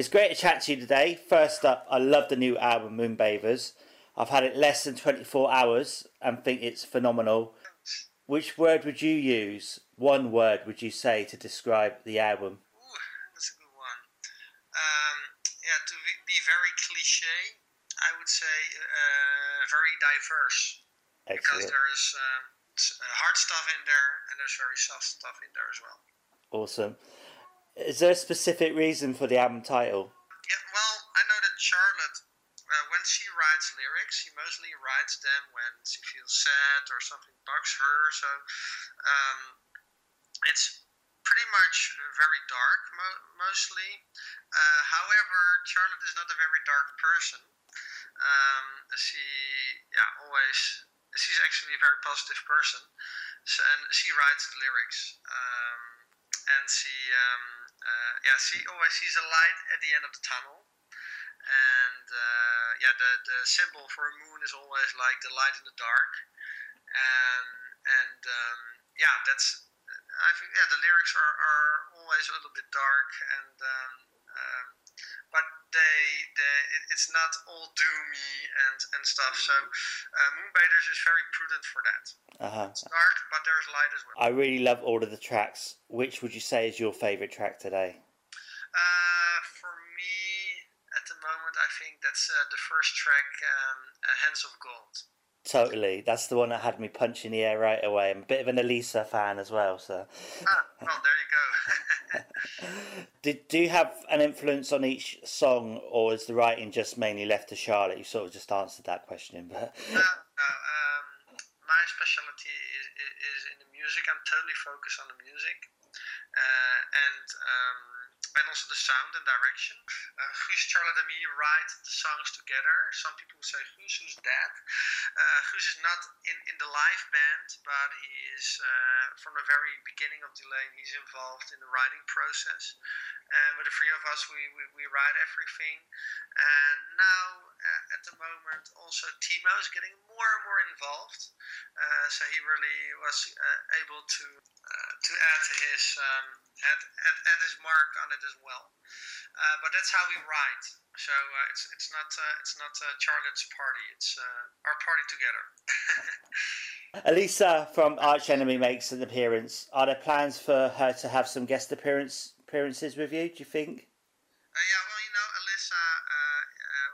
It's great to chat to you today. First up, I love the new album Moonbathers. I've had it less than 24 hours and think it's phenomenal. Which word would you use? One word would you say to describe the album? Ooh, that's a good one. Um, yeah, to be very cliche, I would say uh, very diverse. Because there is um, uh, hard stuff in there and there's very soft stuff in there as well. Awesome. Is there a specific reason for the album title? Yeah, well, I know that Charlotte, uh, when she writes lyrics, she mostly writes them when she feels sad or something bugs her. So um, it's pretty much very dark, mo- mostly. Uh, however, Charlotte is not a very dark person. Um, she, yeah, always. She's actually a very positive person, so, and she writes the lyrics. Um, and she, um, uh, yeah, she always sees a light at the end of the tunnel. And uh, yeah, the, the symbol for a moon is always like the light in the dark. And and um, yeah, that's I think yeah, the lyrics are, are always a little bit dark and um, um, but they, they it, it's not all doomy and, and stuff. So uh, Moonbathers is very prudent for that. Uh-huh. It's dark, but there's light as well. I really love all of the tracks. Which would you say is your favourite track today? Uh, for me, at the moment, I think that's uh, the first track, um, uh, Hands of Gold. Totally. That's the one that had me punching the air right away. I'm a bit of an Alissa fan as well, so. Ah, well, there you go. Did, do you have an influence on each song, or is the writing just mainly left to Charlotte? You sort of just answered that question, but no, no. Um, my specialty is, is, is in the music. I'm totally focused on the music, uh, and um, and also the sound and direction. Uh, Guus, Charlotte, and me write the songs together. Some people say Guus, who's that? Uh, Guus is not in, in the live band, but he is uh, from the very beginning of Delain. He's involved in the writing process, and with the three of us, we we, we write everything. And now, uh, at the moment, also Timo is getting more and more involved. Uh, so he really was uh, able to uh, to add his um, add, add, add his mark on it as well. Uh, but that's how we write. So uh, it's it's not uh, it's not uh, Charlotte's party. It's uh, our party together. Alissa from Arch Enemy makes an appearance. Are there plans for her to have some guest appearance appearances with you? Do you think? Uh, yeah, well, you know, Alissa, uh, uh,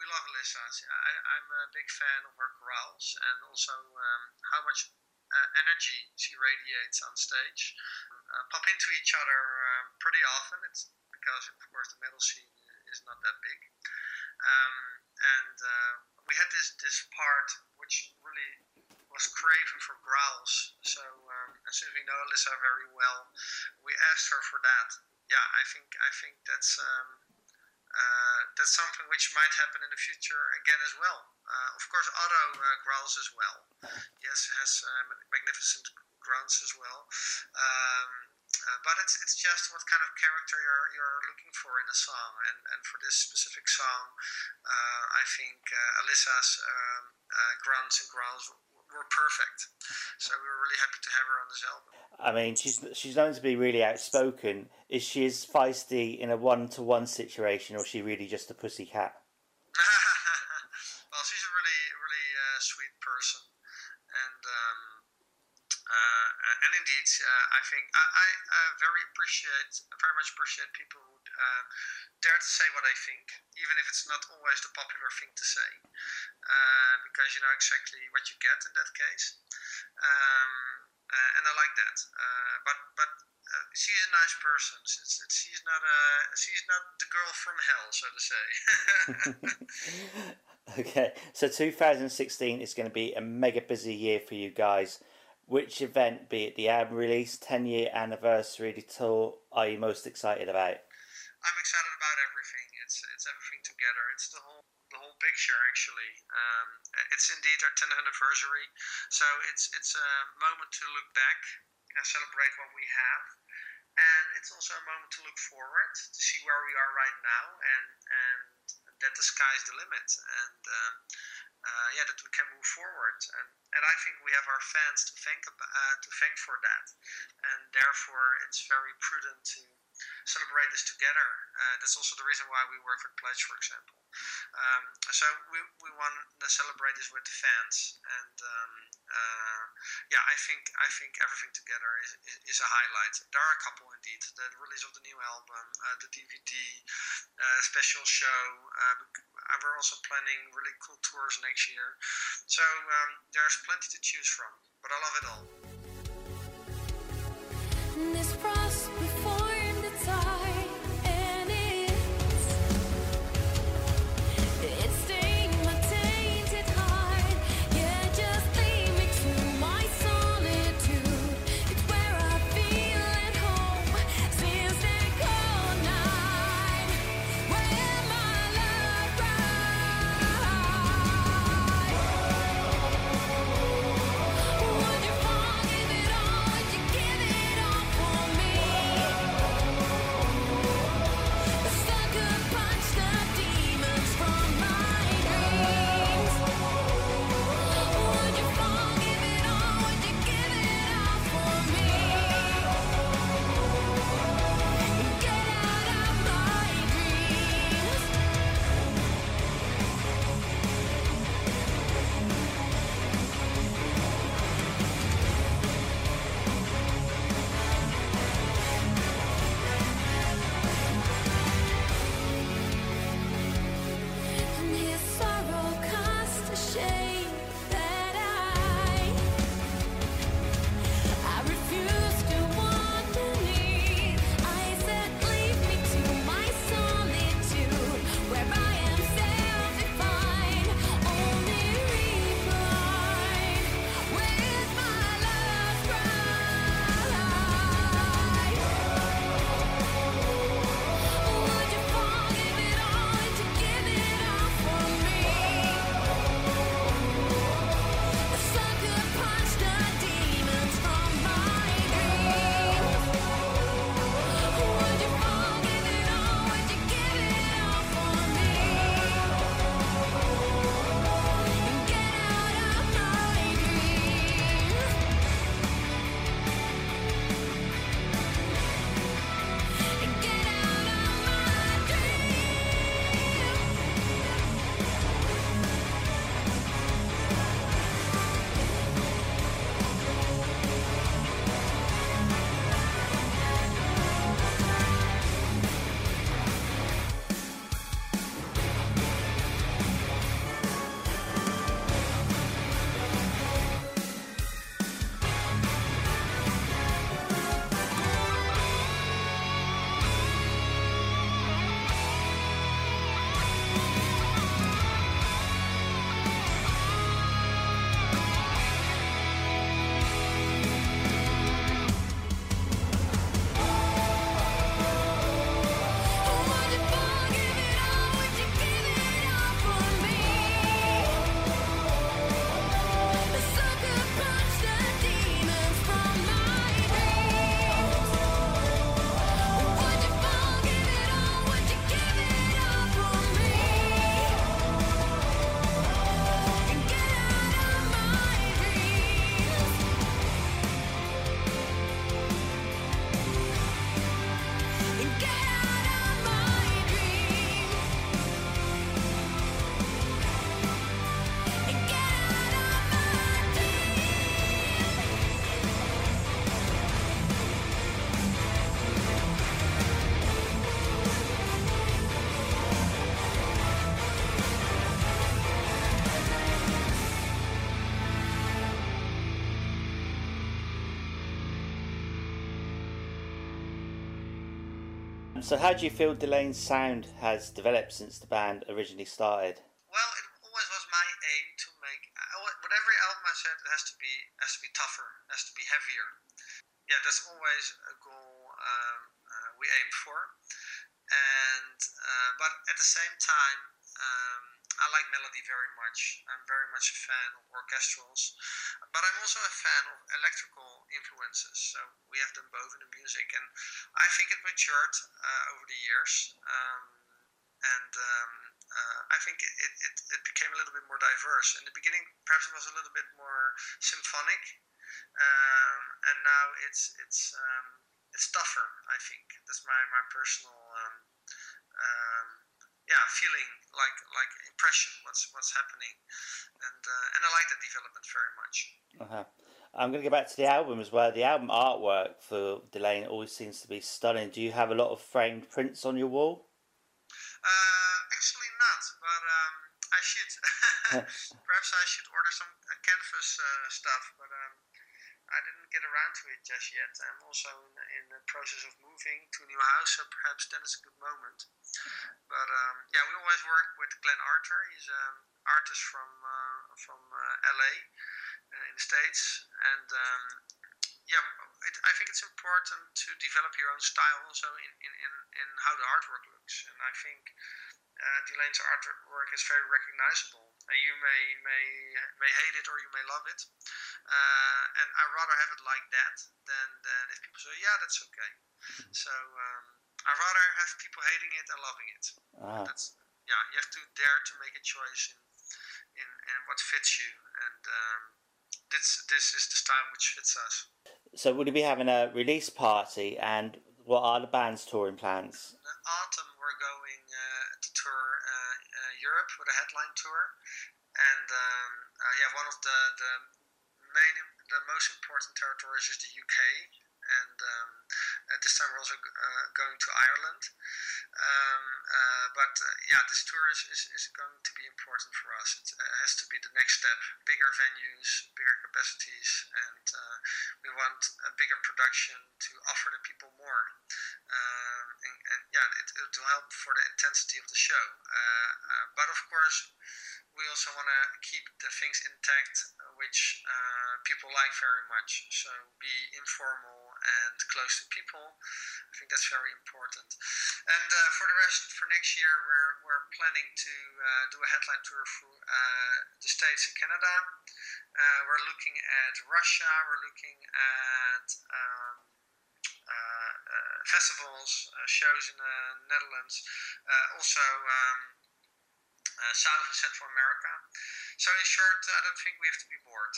we love Alissa. She- I, I'm a big fan of her growls and also um, how much uh, energy she radiates on stage. Uh, pop into each other um, pretty often. It's because, of course, the metal scene is not that big. Um, and uh, we had this this part which really was craving for growls. So um, as we know Alissa very well, we asked her for that yeah, I think I think that's um, uh, that's something which might happen in the future again as well. Uh, of course, Otto uh, growls as well. Yes, has uh, magnificent grunts as well. Um, uh, but it's, it's just what kind of character you're, you're looking for in a song. And, and for this specific song, uh, I think Alissa's um, grunts and growls were perfect. So we were really happy to have her on this album. I mean, she's she's known to be really outspoken. Is she as feisty in a one to one situation, or is she really just a pussy cat? well, she's a really, really uh, sweet person, and um, uh, and indeed, uh, I think I, I very appreciate, very much appreciate people who uh, dare to say what I think, even if it's not always the popular thing to say, uh, because you know exactly what you get in that case, um, and I like that. But but. Uh, she's a nice person. She's, she's not a. She's not the girl from hell, so to say. okay, so 2016 is going to be a mega busy year for you guys. Which event, be it the album release, 10 year anniversary the tour, are you most excited about? I'm excited about everything. It's it's everything together. It's the whole the whole picture actually. Um, it's indeed our 10th anniversary, so it's it's a moment to look back and celebrate what we have, and it's also a moment to look forward to see where we are right now, and and that the sky's the limit, and um, uh, yeah, that we can move forward, and and I think we have our fans to thank uh, to thank for that, and therefore it's very prudent to celebrate this together. Uh, that's also the reason why we work with Pledge, for example. Um, so we, we want to celebrate this with the fans, and um, uh, yeah, I think I think everything together is, is, is, a highlight. There are a couple indeed. The release of the new album, uh, the DVD, uh, special show. Uh, we're also planning really cool tours next year. So um, there's plenty to choose from, but I love it all. So, how do you feel Delain's sound has developed since the band originally started? Well, it always was my aim to make whatever album I said it has to be has to be tougher, has to be heavier. Yeah, that's always a goal um, uh, we aim for, and uh, but at the same time. Um, I like melody very much. I'm very much a fan of orchestrals, but I'm also a fan of electrical influences. So we have them both in the music, and I think it matured uh, over the years, um, and um, uh, I think it, it, it became a little bit more diverse. In the beginning, perhaps it was a little bit more symphonic, um, and now it's it's um, it's tougher. I think that's my my personal um, feeling like like impression what's what's happening, and uh, and I like that development very much. Uh-huh. I'm going to go back to the album as well. The album artwork for Delain always seems to be stunning. Do you have a lot of framed prints on your wall? Uh, actually, not, but um, I should. Perhaps I should order some uh, canvas uh, stuff, but um, I didn't get around to it just yet. I'm also in, in the process of moving to a new house, so perhaps then is a good moment. But um, yeah, we always work with Glenn Arthur. He's an artist from uh, from uh, LA uh, in the States, and um, yeah, it, I think it's important to develop your own style also in, in, in, in how the artwork looks. And I think uh, Delain's artwork is very recognizable. And you may may may hate it or you may love it. Uh, and I rather have it like that than than if people say, yeah, that's okay. So um, I rather have people hating it and loving it. Ah. That's yeah, you have to dare to make a choice in in, in what fits you, and um, this this is the style which fits us. So, would you be having a release party, and what are the band's touring plans? In autumn, we're going uh, to tour uh, uh, Europe with a headline tour, and um, uh, yeah, one of the the main, the most important territories is the UK, and um, this time we're also uh, going to Ireland. Um, uh, but uh, yeah, this tour is, is, is, going to be important for us. It uh, has to be the next step bigger venues, bigger capacities, and uh, we want a bigger production to offer the people more. Um, and, and, yeah, it, will help for the intensity of the show. but of course, we also want to keep the things intact which people like very much. So be informal and close to people. I think that's very important. And uh, for the rest, for next year, we're, we're planning to uh, do a headline tour through the States and Canada. Uh, we're looking at Russia, we're looking at um, uh, uh, festivals, shows in the Netherlands, also um, South and Central America. So in short, I don't think we have to be bored.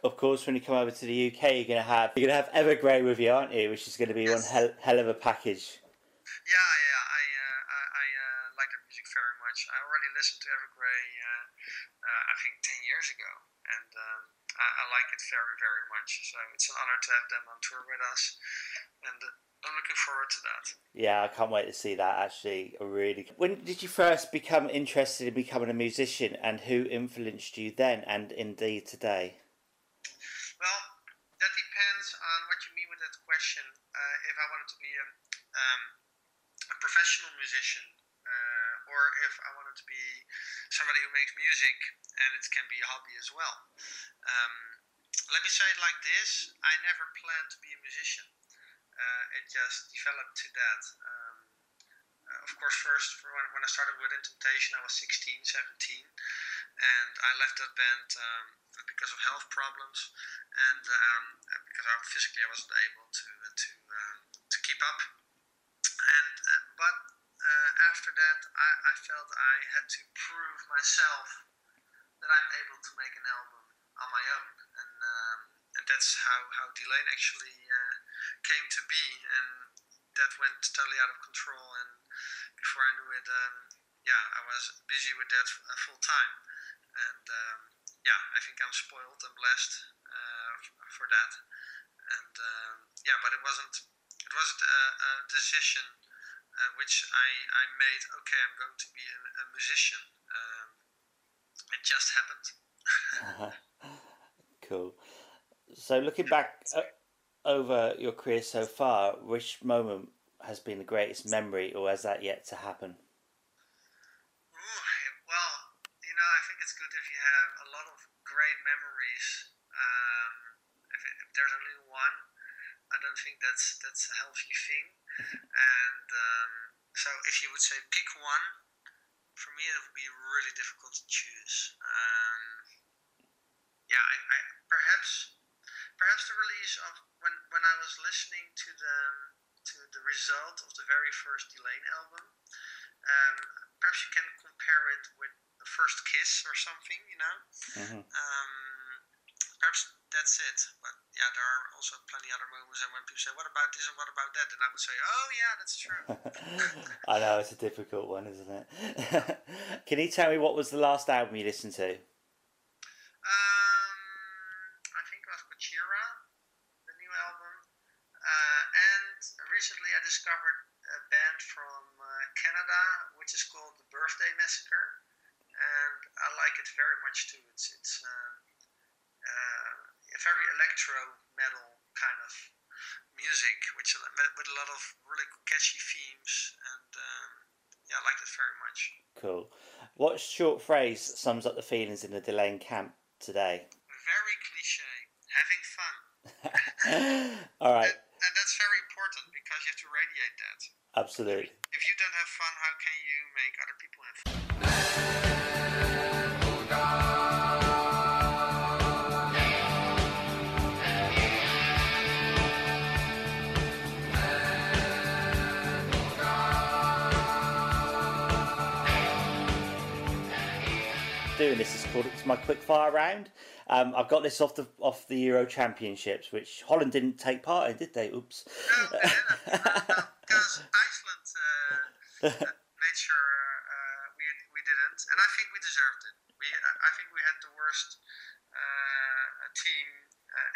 of course, when you come over to the UK, you're gonna have you're gonna have Evergrey with you, aren't you? Which is going to be yes. one hell, hell of a package. Yeah, yeah, I uh, I, I uh, like their music very much. I already listened to Evergrey, uh, uh I think ten years ago, and um, I, I, like it very very much. So it's an honor to have them on tour with us, and uh, I'm looking forward to that. Yeah, I can't wait to see that. Actually, I really. When did you first become interested in becoming a musician, and who influenced you then, and indeed today? Well, that depends on what you mean with that question. Uh, if I wanted to be a, um, a professional musician, uh, or if I wanted to be somebody who makes music, and it can be a hobby as well. Um, let me say it like this: I never planned to be a musician uh, it just developed to that. Um, uh, of course, first when, when I started Within Temptation, I was 16, 17, and I left that band um, because of health problems and um, because I physically I wasn't able to to um, to keep up. And uh, but uh, after that, I, I felt I had to prove myself that I'm able to make an album on my own, and um, and that's how how Delain actually uh, came to be, and that went totally out of control. And before I knew it, um, yeah, I was busy with that uh, full time, and um, yeah, I think I'm spoiled and blessed uh, for that. And um, yeah, but it wasn't it wasn't a, a decision uh, which I, I made. Okay, I'm going to be a, a musician. Um, it just happened. cool. So looking back uh, over your career so far, which moment has been the greatest memory, or has that yet to happen? Well, you know, I think it's good if you have a lot of great memories. Um, if, it, if, there's only one, I don't think that's that's a healthy thing. And um, so, if you would say pick one, for me it would be really difficult to choose. Um, yeah, I, I perhaps perhaps the release of when when I was listening to the to the result of the very first Delain album. Um, perhaps you can compare it with the first kiss or something, you know. Mm-hmm. Um, perhaps that's it. But yeah, there are also plenty other moments, and when people say, "What about this?" and "What about that?" then I would say, "Oh yeah, that's true." I know it's a difficult one, isn't it? Can you tell me what was the last album you listened to? Um, I think it was Gojira, the new album, uh, and recently I discovered a band from uh, Canada which is called the Birthday Massacre, and I like it very much too. It's it's uh, uh, a very electro metal kind of music, which with a lot of really catchy themes, and um, yeah, I like it very much. Cool. What short phrase sums up the feelings in the Delain camp today? Very cliche. Having fun. All right. And, and that's very important because you have to radiate that. Absolutely. Doing this is called it's my quick fire round. Um, I've got this off the off the Euro Championships, which Holland didn't take part in, did they? Oops. No, they. Because Iceland uh, made sure uh, we we didn't, and I think we deserved it. We I think we had the worst uh, team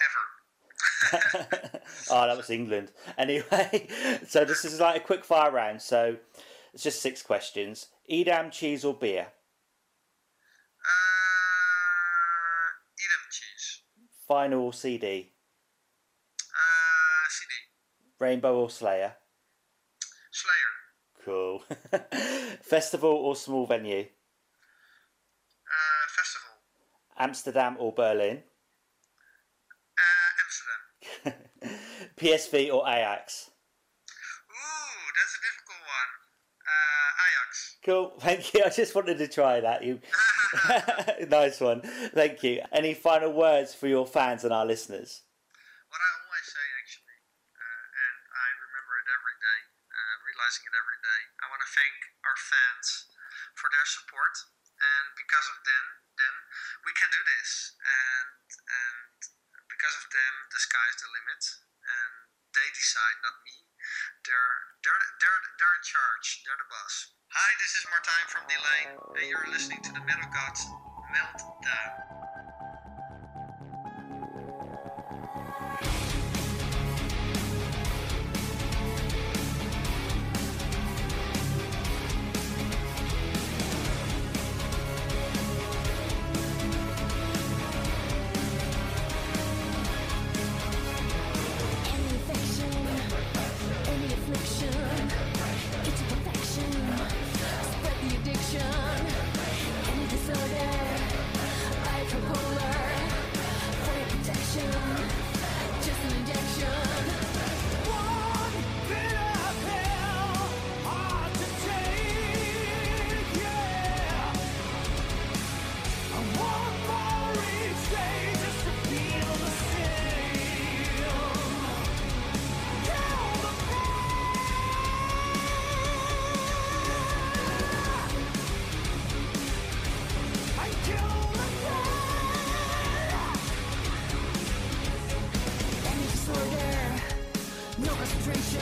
ever. oh, that was England. Anyway, so this is like a quick fire round. So it's just six questions. Edam, cheese or beer? Final or CD? Uh, CD. Rainbow or Slayer? Slayer. Cool. Festival or small venue? Uh, festival. Amsterdam or Berlin? Uh, Amsterdam. PSV or Ajax? Ooh, that's a difficult one. Uh, Ajax. Cool, thank you. I just wanted to try that. You, nice one. Thank you. Any final words for your fans and our listeners? What I always say, actually, uh, and I remember it every day, uh, realizing it every day. I want to thank our fans for their support, and because of them, them we can do this, and and because of them, the sky's the limit, and they decide, not me. They're they're they're they're in charge. They're the boss. Hi, this is Martijn from Delain, and you're listening to the Metal Gods Meltdown. Spread